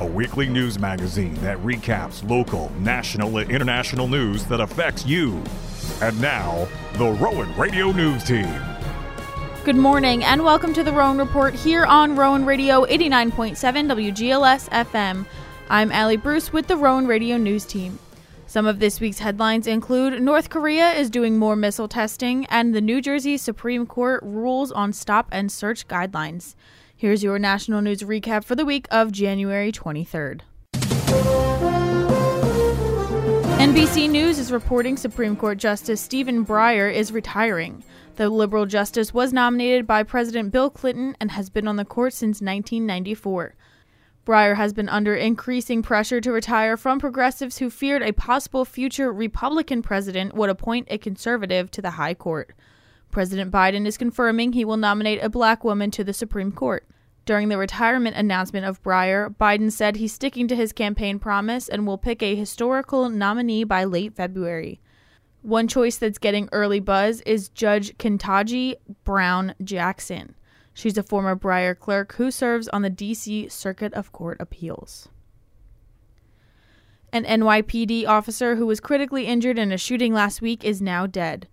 a weekly news magazine that recaps local, national, and international news that affects you. And now, the Rowan Radio News Team. Good morning and welcome to the Rowan Report here on Rowan Radio 89.7 WGLS FM. I'm Allie Bruce with the Rowan Radio News Team. Some of this week's headlines include North Korea is doing more missile testing, and the New Jersey Supreme Court rules on stop and search guidelines. Here's your national news recap for the week of January 23rd. NBC News is reporting Supreme Court Justice Stephen Breyer is retiring. The liberal justice was nominated by President Bill Clinton and has been on the court since 1994. Breyer has been under increasing pressure to retire from progressives who feared a possible future Republican president would appoint a conservative to the High Court. President Biden is confirming he will nominate a black woman to the Supreme Court. During the retirement announcement of Breyer, Biden said he's sticking to his campaign promise and will pick a historical nominee by late February. One choice that's getting early buzz is Judge Ketanji Brown Jackson. She's a former Breyer clerk who serves on the D.C. Circuit of Court Appeals. An NYPD officer who was critically injured in a shooting last week is now dead.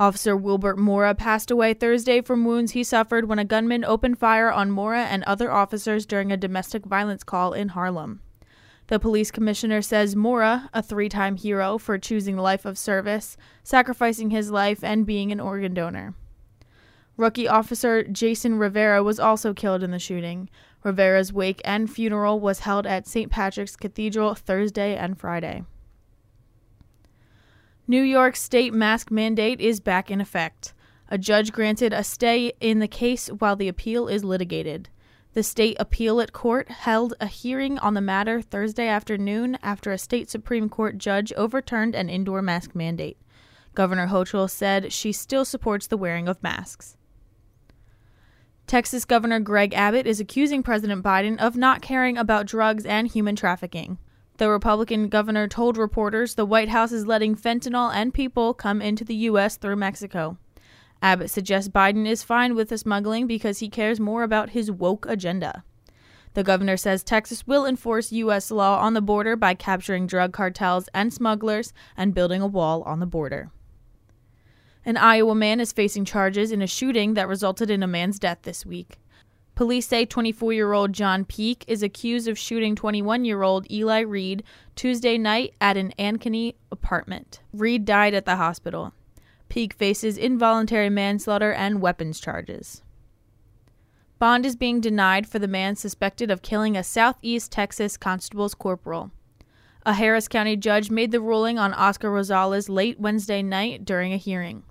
Officer Wilbert Mora passed away Thursday from wounds he suffered when a gunman opened fire on Mora and other officers during a domestic violence call in Harlem. The police commissioner says Mora, a three time hero for choosing life of service, sacrificing his life, and being an organ donor. Rookie officer Jason Rivera was also killed in the shooting. Rivera's wake and funeral was held at St. Patrick's Cathedral Thursday and Friday. New York state mask mandate is back in effect. A judge granted a stay in the case while the appeal is litigated. The state appellate court held a hearing on the matter Thursday afternoon after a state Supreme Court judge overturned an indoor mask mandate. Governor Hochul said she still supports the wearing of masks. Texas Governor Greg Abbott is accusing President Biden of not caring about drugs and human trafficking. The Republican governor told reporters the White House is letting fentanyl and people come into the U.S. through Mexico. Abbott suggests Biden is fine with the smuggling because he cares more about his woke agenda. The governor says Texas will enforce U.S. law on the border by capturing drug cartels and smugglers and building a wall on the border. An Iowa man is facing charges in a shooting that resulted in a man's death this week. Police say 24 year old John Peak is accused of shooting 21 year old Eli Reed Tuesday night at an Ankeny apartment. Reed died at the hospital. Peak faces involuntary manslaughter and weapons charges. Bond is being denied for the man suspected of killing a Southeast Texas constable's corporal. A Harris County judge made the ruling on Oscar Rosales late Wednesday night during a hearing.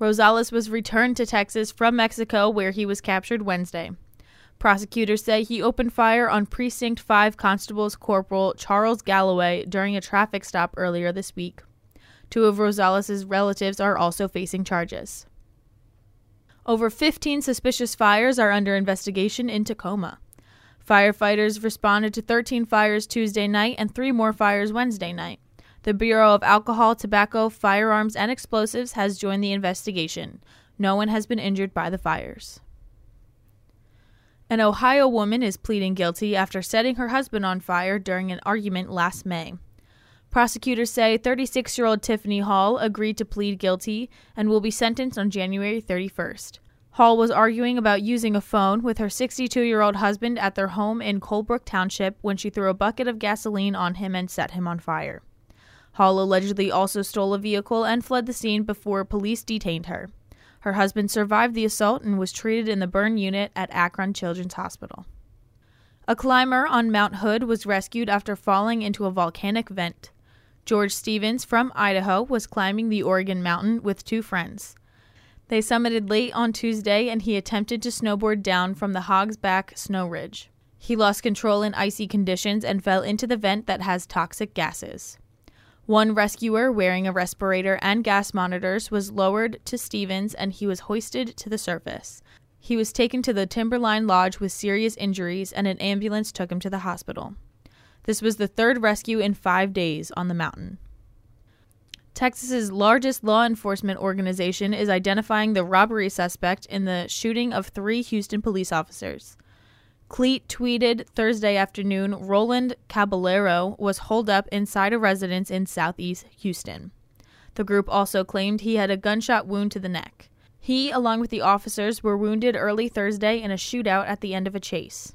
Rosales was returned to Texas from Mexico, where he was captured Wednesday. Prosecutors say he opened fire on Precinct 5 Constable's Corporal Charles Galloway during a traffic stop earlier this week. Two of Rosales' relatives are also facing charges. Over 15 suspicious fires are under investigation in Tacoma. Firefighters responded to 13 fires Tuesday night and three more fires Wednesday night. The Bureau of Alcohol, Tobacco, Firearms, and Explosives has joined the investigation. No one has been injured by the fires. An Ohio woman is pleading guilty after setting her husband on fire during an argument last May. Prosecutors say 36 year old Tiffany Hall agreed to plead guilty and will be sentenced on January 31st. Hall was arguing about using a phone with her 62 year old husband at their home in Colebrook Township when she threw a bucket of gasoline on him and set him on fire. Hall allegedly also stole a vehicle and fled the scene before police detained her. Her husband survived the assault and was treated in the burn unit at Akron Children's Hospital. A climber on Mount Hood was rescued after falling into a volcanic vent. George Stevens from Idaho was climbing the Oregon Mountain with two friends. They summited late on Tuesday and he attempted to snowboard down from the Hogs Back snow ridge. He lost control in icy conditions and fell into the vent that has toxic gases. One rescuer wearing a respirator and gas monitors was lowered to Stevens and he was hoisted to the surface. He was taken to the Timberline Lodge with serious injuries and an ambulance took him to the hospital. This was the third rescue in five days on the mountain. Texas's largest law enforcement organization is identifying the robbery suspect in the shooting of three Houston police officers. Cleat tweeted Thursday afternoon Roland Caballero was holed up inside a residence in southeast Houston. The group also claimed he had a gunshot wound to the neck. He, along with the officers, were wounded early Thursday in a shootout at the end of a chase.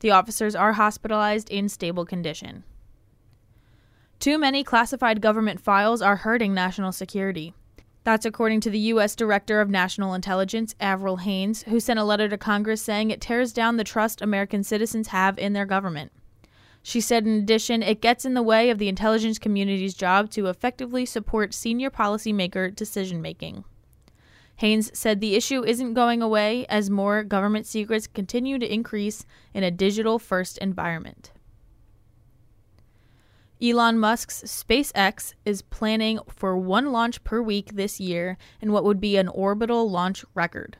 The officers are hospitalized in stable condition. Too many classified government files are hurting national security. That's according to the U.S. Director of National Intelligence, Avril Haines, who sent a letter to Congress saying it tears down the trust American citizens have in their government. She said, in addition, it gets in the way of the intelligence community's job to effectively support senior policymaker decision making. Haines said the issue isn't going away as more government secrets continue to increase in a digital first environment. Elon Musk's SpaceX is planning for one launch per week this year in what would be an orbital launch record.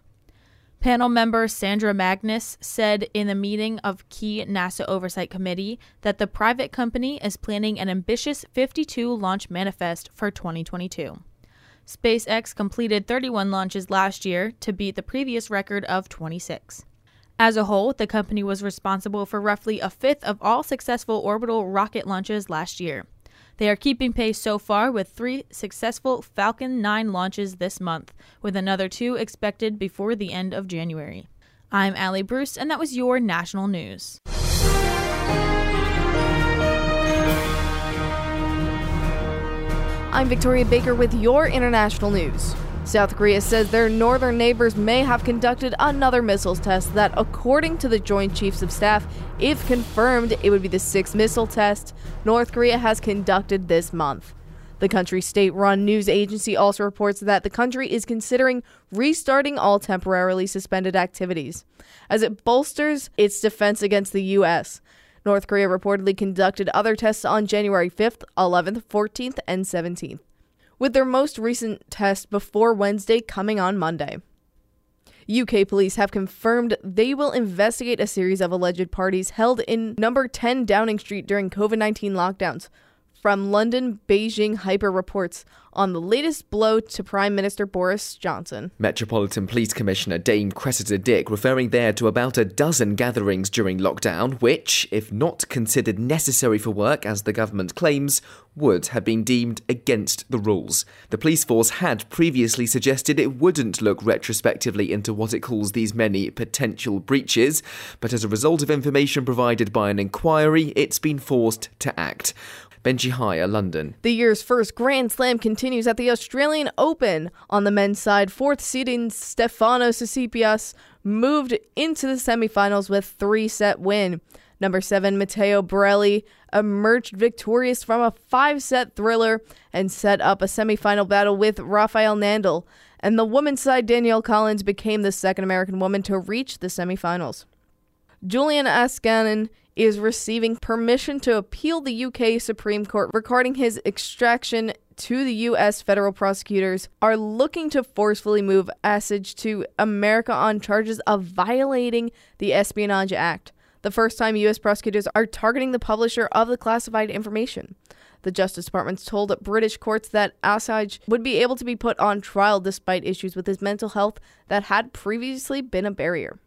Panel member Sandra Magnus said in a meeting of key NASA Oversight Committee that the private company is planning an ambitious 52 launch manifest for 2022. SpaceX completed 31 launches last year to beat the previous record of 26. As a whole, the company was responsible for roughly a fifth of all successful orbital rocket launches last year. They are keeping pace so far with three successful Falcon 9 launches this month, with another two expected before the end of January. I'm Allie Bruce, and that was your national news. I'm Victoria Baker with your international news. South Korea says their northern neighbors may have conducted another missiles test that, according to the Joint Chiefs of Staff, if confirmed, it would be the sixth missile test North Korea has conducted this month. The country's state run news agency also reports that the country is considering restarting all temporarily suspended activities as it bolsters its defense against the U.S. North Korea reportedly conducted other tests on January 5th, 11th, 14th, and 17th with their most recent test before Wednesday coming on Monday. UK police have confirmed they will investigate a series of alleged parties held in number 10 Downing Street during COVID 19 lockdowns. From London, Beijing Hyper reports on the latest blow to Prime Minister Boris Johnson. Metropolitan Police Commissioner Dame Cressida Dick referring there to about a dozen gatherings during lockdown, which, if not considered necessary for work as the government claims, would have been deemed against the rules. The police force had previously suggested it wouldn't look retrospectively into what it calls these many potential breaches, but as a result of information provided by an inquiry, it's been forced to act. Benji London. The year's first Grand Slam continues at the Australian Open. On the men's side, fourth seeding Stefanos Tsitsipas moved into the semifinals with three-set win. Number seven, Matteo Berrettini emerged victorious from a five-set thriller and set up a semifinal battle with Rafael Nadal. And the women's side, Danielle Collins became the second American woman to reach the semifinals. Julian Assange is receiving permission to appeal the UK Supreme Court regarding his extraction to the U.S. federal prosecutors are looking to forcefully move Assange to America on charges of violating the Espionage Act, the first time U.S. prosecutors are targeting the publisher of the classified information. The Justice Department told British courts that Assange would be able to be put on trial despite issues with his mental health that had previously been a barrier.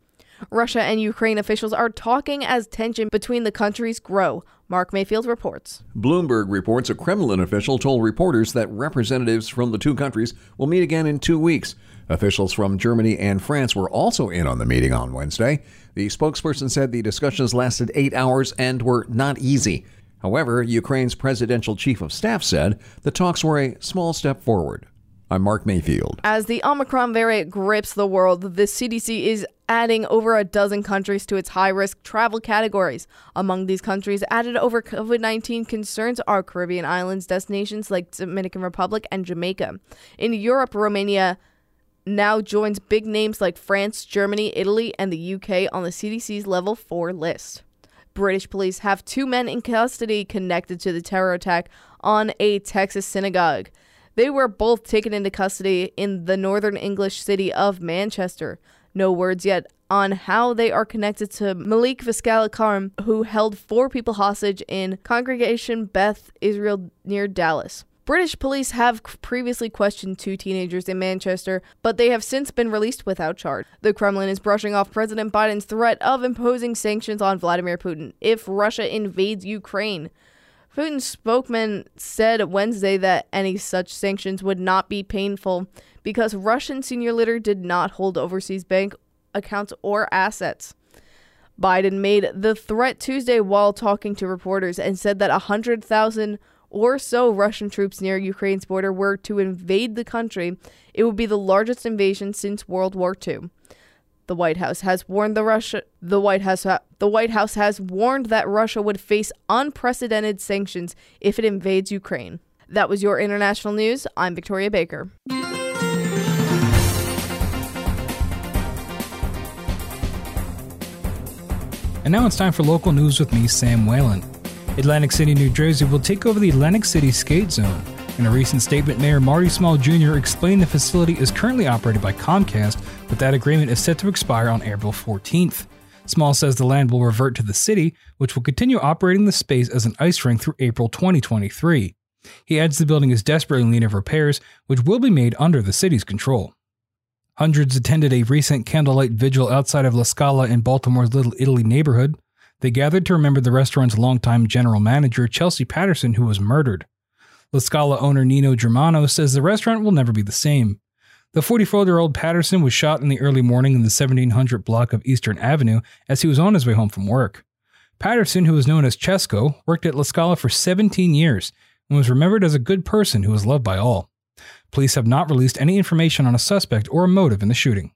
Russia and Ukraine officials are talking as tension between the countries grow. Mark Mayfield reports. Bloomberg reports a Kremlin official told reporters that representatives from the two countries will meet again in two weeks. Officials from Germany and France were also in on the meeting on Wednesday. The spokesperson said the discussions lasted eight hours and were not easy. However, Ukraine's presidential chief of staff said the talks were a small step forward. I'm Mark Mayfield. As the Omicron variant grips the world, the CDC is adding over a dozen countries to its high risk travel categories. Among these countries added over COVID 19 concerns are Caribbean islands destinations like Dominican Republic and Jamaica. In Europe, Romania now joins big names like France, Germany, Italy, and the UK on the CDC's level 4 list. British police have two men in custody connected to the terror attack on a Texas synagogue. They were both taken into custody in the northern English city of Manchester. No words yet on how they are connected to Malik Faisal Akram, who held four people hostage in Congregation Beth Israel near Dallas. British police have previously questioned two teenagers in Manchester, but they have since been released without charge. The Kremlin is brushing off President Biden's threat of imposing sanctions on Vladimir Putin if Russia invades Ukraine. Putin's spokesman said Wednesday that any such sanctions would not be painful because Russian senior leader did not hold overseas bank accounts or assets. Biden made the threat Tuesday while talking to reporters and said that 100,000 or so Russian troops near Ukraine's border were to invade the country. It would be the largest invasion since World War II. The White House has warned the Russia the White House ha- the White House has warned that Russia would face unprecedented sanctions if it invades Ukraine. That was your international news. I'm Victoria Baker. And now it's time for local news with me, Sam Whalen. Atlantic City, New Jersey will take over the Atlantic City Skate Zone. In a recent statement, Mayor Marty Small Jr. explained the facility is currently operated by Comcast, but that agreement is set to expire on April 14th. Small says the land will revert to the city, which will continue operating the space as an ice rink through April 2023. He adds the building is desperately in need of repairs, which will be made under the city's control. Hundreds attended a recent candlelight vigil outside of La Scala in Baltimore's Little Italy neighborhood. They gathered to remember the restaurant's longtime general manager, Chelsea Patterson, who was murdered. La Scala owner Nino Germano says the restaurant will never be the same. The 44 year old Patterson was shot in the early morning in the 1700 block of Eastern Avenue as he was on his way home from work. Patterson, who was known as Chesco, worked at La Scala for 17 years and was remembered as a good person who was loved by all. Police have not released any information on a suspect or a motive in the shooting.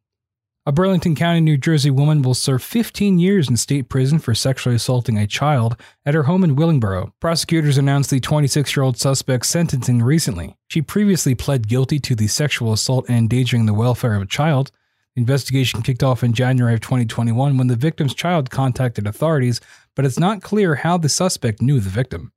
A Burlington County, New Jersey woman will serve 15 years in state prison for sexually assaulting a child at her home in Willingboro. Prosecutors announced the 26 year old suspect's sentencing recently. She previously pled guilty to the sexual assault and endangering the welfare of a child. The investigation kicked off in January of 2021 when the victim's child contacted authorities, but it's not clear how the suspect knew the victim.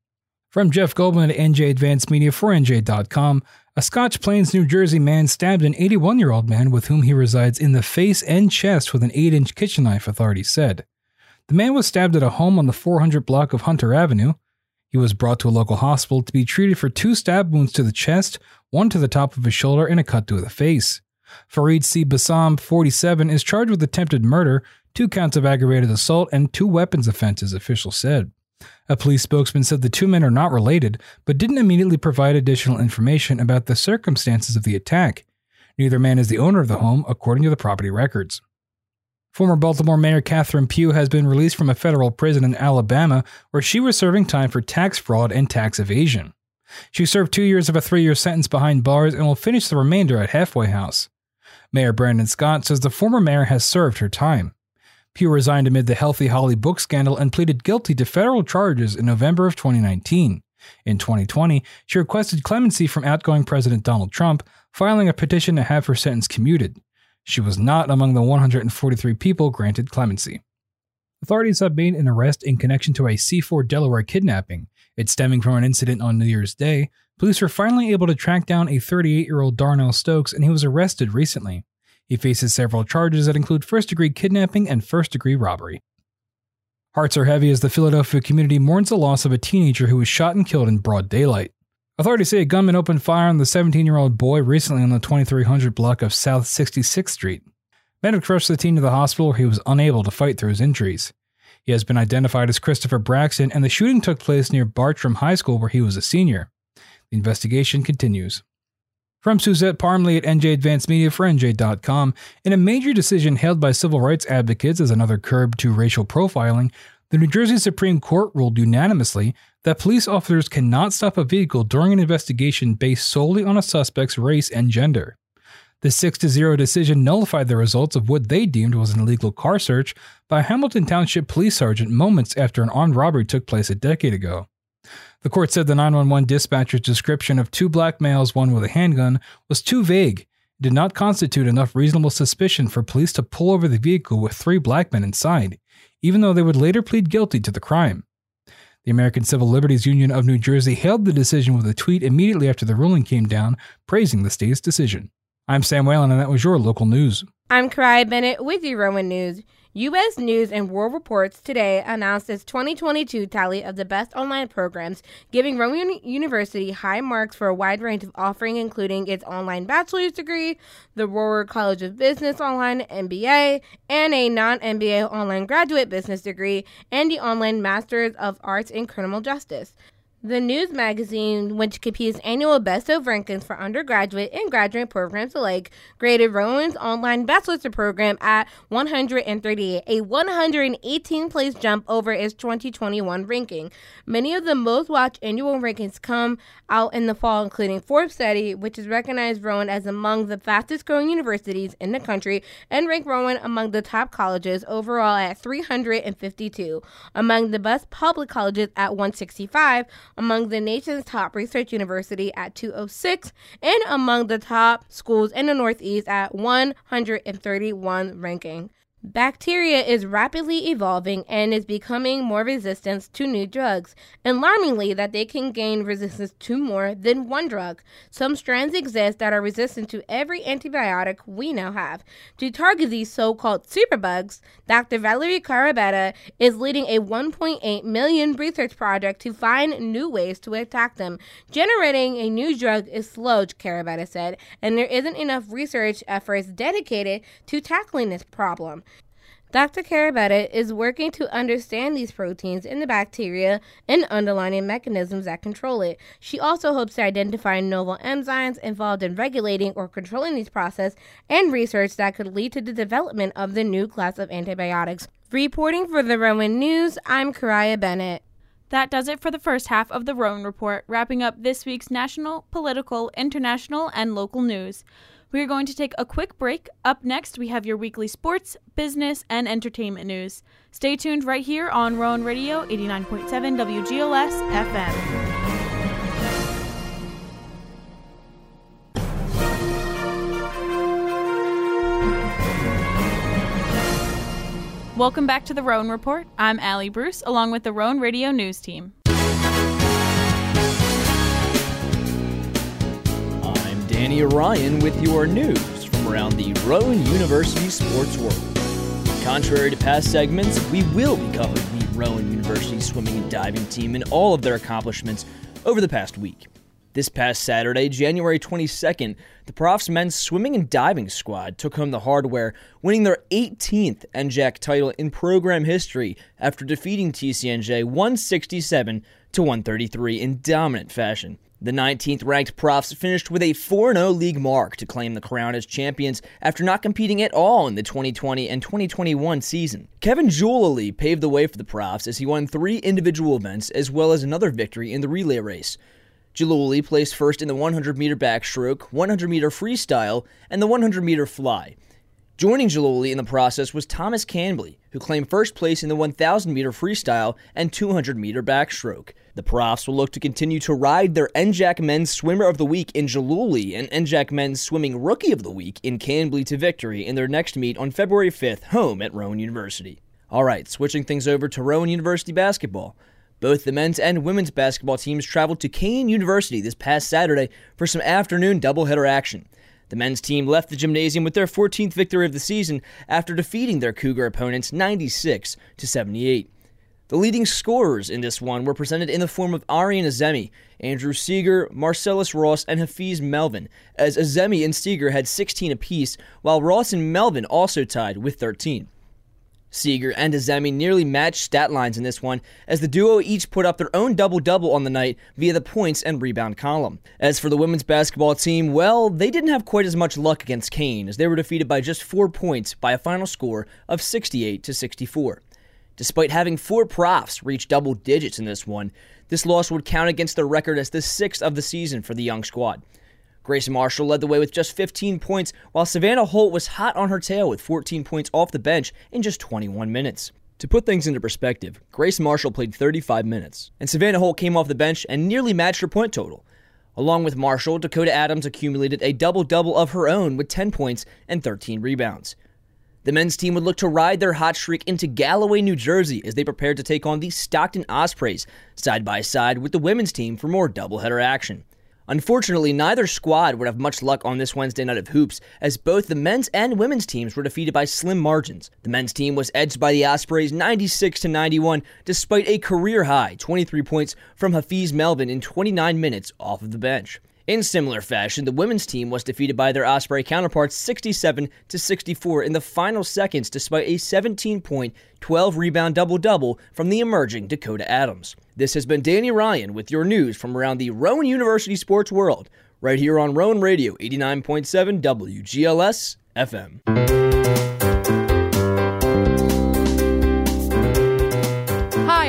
From Jeff Goldman at NJ Advanced Media for NJ.com, a Scotch Plains, New Jersey man stabbed an 81 year old man with whom he resides in the face and chest with an 8 inch kitchen knife, authorities said. The man was stabbed at a home on the 400 block of Hunter Avenue. He was brought to a local hospital to be treated for two stab wounds to the chest, one to the top of his shoulder, and a cut to the face. Farid C. Bassam, 47, is charged with attempted murder, two counts of aggravated assault, and two weapons offenses, officials said. A police spokesman said the two men are not related, but didn't immediately provide additional information about the circumstances of the attack. Neither man is the owner of the home, according to the property records. Former Baltimore Mayor Catherine Pugh has been released from a federal prison in Alabama where she was serving time for tax fraud and tax evasion. She served two years of a three year sentence behind bars and will finish the remainder at Halfway House. Mayor Brandon Scott says the former mayor has served her time. Pugh resigned amid the Healthy Holly book scandal and pleaded guilty to federal charges in November of 2019. In 2020, she requested clemency from outgoing President Donald Trump, filing a petition to have her sentence commuted. She was not among the 143 people granted clemency. Authorities have made an arrest in connection to a Seaford, Delaware kidnapping. It's stemming from an incident on New Year's Day. Police were finally able to track down a 38 year old Darnell Stokes, and he was arrested recently. He faces several charges that include first degree kidnapping and first degree robbery. Hearts are heavy as the Philadelphia community mourns the loss of a teenager who was shot and killed in broad daylight. Authorities say a gunman opened fire on the 17 year old boy recently on the 2300 block of South 66th Street. Medics rushed the teen to the hospital where he was unable to fight through his injuries. He has been identified as Christopher Braxton, and the shooting took place near Bartram High School where he was a senior. The investigation continues. From Suzette Parmley at NJ Advanced Media for NJ.com, in a major decision held by civil rights advocates as another curb to racial profiling, the New Jersey Supreme Court ruled unanimously that police officers cannot stop a vehicle during an investigation based solely on a suspect's race and gender. The 6 0 decision nullified the results of what they deemed was an illegal car search by Hamilton Township police sergeant moments after an armed robbery took place a decade ago. The court said the 911 dispatcher's description of two black males, one with a handgun, was too vague did not constitute enough reasonable suspicion for police to pull over the vehicle with three black men inside, even though they would later plead guilty to the crime. The American Civil Liberties Union of New Jersey hailed the decision with a tweet immediately after the ruling came down, praising the state's decision. I'm Sam Whalen, and that was your local news. I'm Karai Bennett with your Rowan News. U.S. News and World Reports today announced its 2022 tally of the best online programs, giving Rowan University high marks for a wide range of offerings, including its online bachelor's degree, the Rowan College of Business online MBA, and a non MBA online graduate business degree, and the online Master's of Arts in Criminal Justice. The news magazine, which competes annual best of rankings for undergraduate and graduate programs alike, graded Rowan's online bachelor's program at 138, a 118 place jump over its 2021 ranking. Many of the most watched annual rankings come out in the fall, including Forbes study, which has recognized Rowan as among the fastest growing universities in the country and ranked Rowan among the top colleges overall at 352, among the best public colleges at 165 among the nation's top research university at 206 and among the top schools in the Northeast at 131 ranking. Bacteria is rapidly evolving and is becoming more resistant to new drugs. Alarmingly, that they can gain resistance to more than one drug. Some strands exist that are resistant to every antibiotic we now have. To target these so-called superbugs, Dr. Valerie Carabetta is leading a 1.8 million research project to find new ways to attack them. Generating a new drug is slow, Carabetta said, and there isn't enough research efforts dedicated to tackling this problem. Dr. Carabetta is working to understand these proteins in the bacteria and underlying mechanisms that control it. She also hopes to identify novel enzymes involved in regulating or controlling these processes and research that could lead to the development of the new class of antibiotics. Reporting for the Rowan News, I'm Karia Bennett. That does it for the first half of the Rowan Report, wrapping up this week's national, political, international, and local news. We are going to take a quick break. Up next, we have your weekly sports, business, and entertainment news. Stay tuned right here on Rowan Radio 89.7 WGLS FM. Welcome back to the Rowan Report. I'm Allie Bruce, along with the Rowan Radio News team. Danny Ryan with your news from around the Rowan University sports world. Contrary to past segments, we will be covering the Rowan University swimming and diving team and all of their accomplishments over the past week. This past Saturday, January 22nd, the Profs men's swimming and diving squad took home the hardware, winning their 18th NJAC title in program history after defeating TCNJ 167 to 133 in dominant fashion. The 19th ranked Profs finished with a 4 0 league mark to claim the crown as champions after not competing at all in the 2020 and 2021 season. Kevin Julie paved the way for the Profs as he won three individual events as well as another victory in the relay race. Jaluli placed first in the 100 meter backstroke, 100 meter freestyle, and the 100 meter fly. Joining Jaloli in the process was Thomas Canbley, who claimed first place in the 1,000 meter freestyle and 200 meter backstroke. The Profs will look to continue to ride their NJAC Men's Swimmer of the Week in Jaluli and NJAC Men's Swimming Rookie of the Week in Canbley to victory in their next meet on February 5th, home at Rowan University. All right, switching things over to Rowan University basketball. Both the men's and women's basketball teams traveled to Kean University this past Saturday for some afternoon doubleheader action. The men's team left the gymnasium with their 14th victory of the season after defeating their Cougar opponents 96 to 78. The leading scorers in this one were presented in the form of Arian Azemi, Andrew Seeger, Marcellus Ross, and Hafiz Melvin, as Azemi and Seeger had 16 apiece, while Ross and Melvin also tied with 13. Seeger and Azemi nearly matched stat lines in this one, as the duo each put up their own double double on the night via the points and rebound column. As for the women's basketball team, well, they didn't have quite as much luck against Kean, as they were defeated by just four points by a final score of 68 to 64. Despite having four profs reach double digits in this one, this loss would count against their record as the sixth of the season for the young squad. Grace Marshall led the way with just 15 points, while Savannah Holt was hot on her tail with 14 points off the bench in just 21 minutes. To put things into perspective, Grace Marshall played 35 minutes, and Savannah Holt came off the bench and nearly matched her point total. Along with Marshall, Dakota Adams accumulated a double double of her own with 10 points and 13 rebounds. The men's team would look to ride their hot streak into Galloway, New Jersey as they prepared to take on the Stockton Ospreys side by side with the women's team for more doubleheader action. Unfortunately, neither squad would have much luck on this Wednesday night of hoops, as both the men's and women's teams were defeated by slim margins. The men's team was edged by the Ospreys 96 to 91, despite a career high 23 points from Hafiz Melvin in 29 minutes off of the bench. In similar fashion, the women's team was defeated by their Osprey counterparts 67 to 64 in the final seconds despite a 17 point, 12 rebound double double from the emerging Dakota Adams. This has been Danny Ryan with your news from around the Rowan University sports world, right here on Rowan Radio 89.7 WGLS FM.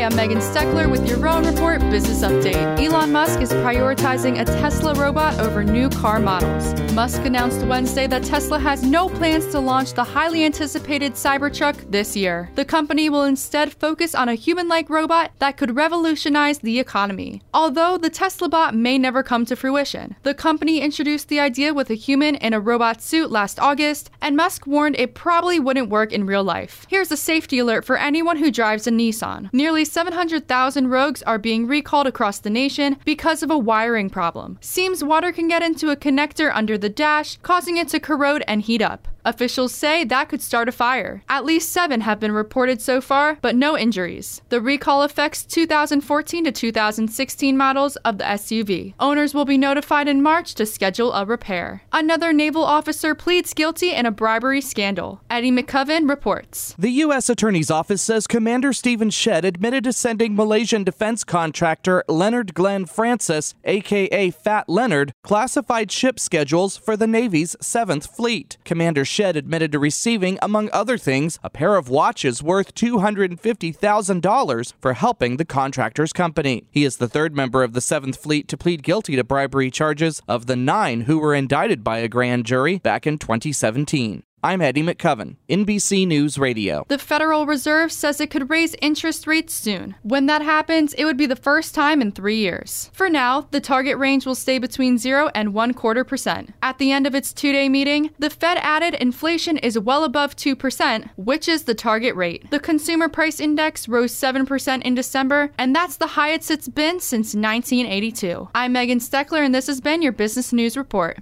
I'm Megan Steckler with your Rowan Report Business Update. Elon Musk is prioritizing a Tesla robot over new car models. Musk announced Wednesday that Tesla has no plans to launch the highly anticipated Cybertruck this year. The company will instead focus on a human like robot that could revolutionize the economy. Although the Tesla bot may never come to fruition, the company introduced the idea with a human in a robot suit last August, and Musk warned it probably wouldn't work in real life. Here's a safety alert for anyone who drives a Nissan. Nearly 700,000 Rogues are being recalled across the nation because of a wiring problem. Seems water can get into a connector under the dash, causing it to corrode and heat up. Officials say that could start a fire. At least seven have been reported so far, but no injuries. The recall affects 2014 to 2016 models of the SUV. Owners will be notified in March to schedule a repair. Another naval officer pleads guilty in a bribery scandal. Eddie McCoven reports. The U.S. Attorney's Office says Commander Stephen Shedd admitted to sending Malaysian defense contractor Leonard Glenn Francis, aka Fat Leonard, classified ship schedules for the Navy's 7th Fleet. Commander Shedd admitted to receiving, among other things, a pair of watches worth $250,000 for helping the contractor's company. He is the third member of the 7th Fleet to plead guilty to bribery charges of the nine who were indicted by a grand jury back in 2017. I'm Eddie McCoven, NBC News Radio. The Federal Reserve says it could raise interest rates soon. When that happens, it would be the first time in three years. For now, the target range will stay between 0 and 1 quarter percent. At the end of its two day meeting, the Fed added inflation is well above 2%, which is the target rate. The Consumer Price Index rose 7% in December, and that's the highest it's been since 1982. I'm Megan Steckler, and this has been your Business News Report.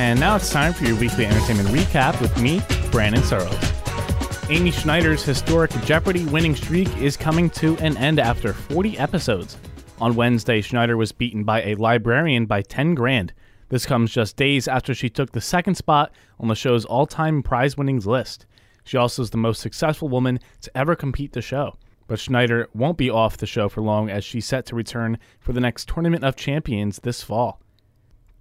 And now it's time for your weekly entertainment recap with me, Brandon Searles. Amy Schneider's historic Jeopardy winning streak is coming to an end after 40 episodes. On Wednesday, Schneider was beaten by a librarian by 10 grand. This comes just days after she took the second spot on the show's all time prize winnings list. She also is the most successful woman to ever compete the show. But Schneider won't be off the show for long as she's set to return for the next Tournament of Champions this fall.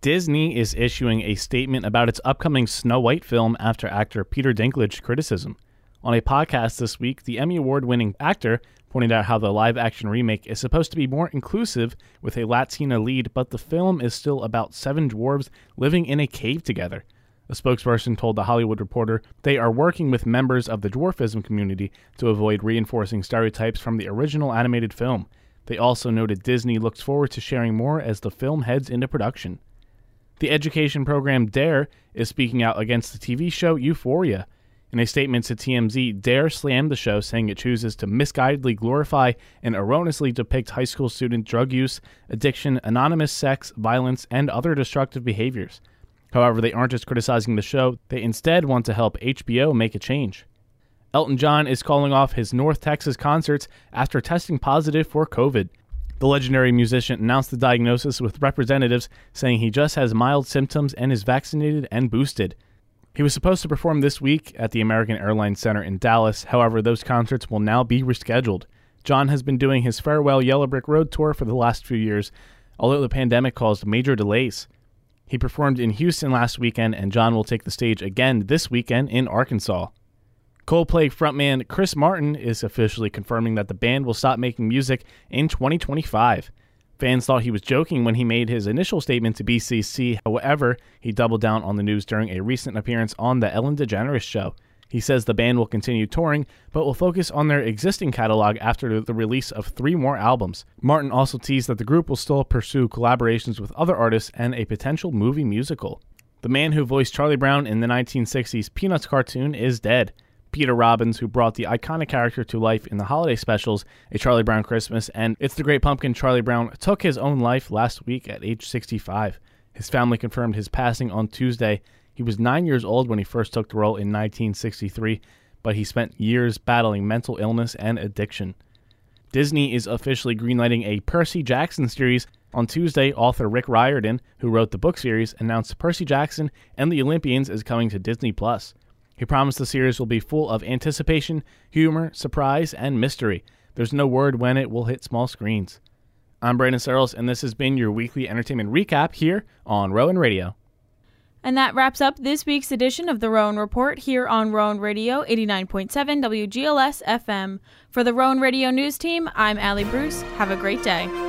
Disney is issuing a statement about its upcoming Snow White film after actor Peter Dinklage criticism. On a podcast this week, the Emmy Award winning actor pointed out how the live action remake is supposed to be more inclusive with a Latina lead, but the film is still about seven dwarves living in a cave together. A spokesperson told The Hollywood Reporter they are working with members of the dwarfism community to avoid reinforcing stereotypes from the original animated film. They also noted Disney looks forward to sharing more as the film heads into production. The education program DARE is speaking out against the TV show Euphoria. In a statement to TMZ, DARE slammed the show, saying it chooses to misguidedly glorify and erroneously depict high school student drug use, addiction, anonymous sex, violence, and other destructive behaviors. However, they aren't just criticizing the show, they instead want to help HBO make a change. Elton John is calling off his North Texas concerts after testing positive for COVID. The legendary musician announced the diagnosis with representatives, saying he just has mild symptoms and is vaccinated and boosted. He was supposed to perform this week at the American Airlines Center in Dallas, however, those concerts will now be rescheduled. John has been doing his farewell Yellow Brick Road tour for the last few years, although the pandemic caused major delays. He performed in Houston last weekend, and John will take the stage again this weekend in Arkansas. Coldplay frontman Chris Martin is officially confirming that the band will stop making music in 2025. Fans thought he was joking when he made his initial statement to BBC. However, he doubled down on the news during a recent appearance on The Ellen DeGeneres Show. He says the band will continue touring, but will focus on their existing catalog after the release of three more albums. Martin also teased that the group will still pursue collaborations with other artists and a potential movie musical. The man who voiced Charlie Brown in the 1960s Peanuts cartoon is dead. Peter Robbins, who brought the iconic character to life in the holiday specials, A Charlie Brown Christmas, and It's the Great Pumpkin, Charlie Brown took his own life last week at age 65. His family confirmed his passing on Tuesday. He was nine years old when he first took the role in 1963, but he spent years battling mental illness and addiction. Disney is officially greenlighting a Percy Jackson series. On Tuesday, author Rick Riordan, who wrote the book series, announced Percy Jackson and the Olympians is coming to Disney Plus. He promised the series will be full of anticipation, humor, surprise, and mystery. There's no word when it will hit small screens. I'm Brandon Searles, and this has been your weekly entertainment recap here on Rowan Radio. And that wraps up this week's edition of the Rowan Report here on Rowan Radio 89.7 WGLS FM. For the Rowan Radio News team, I'm Allie Bruce. Have a great day.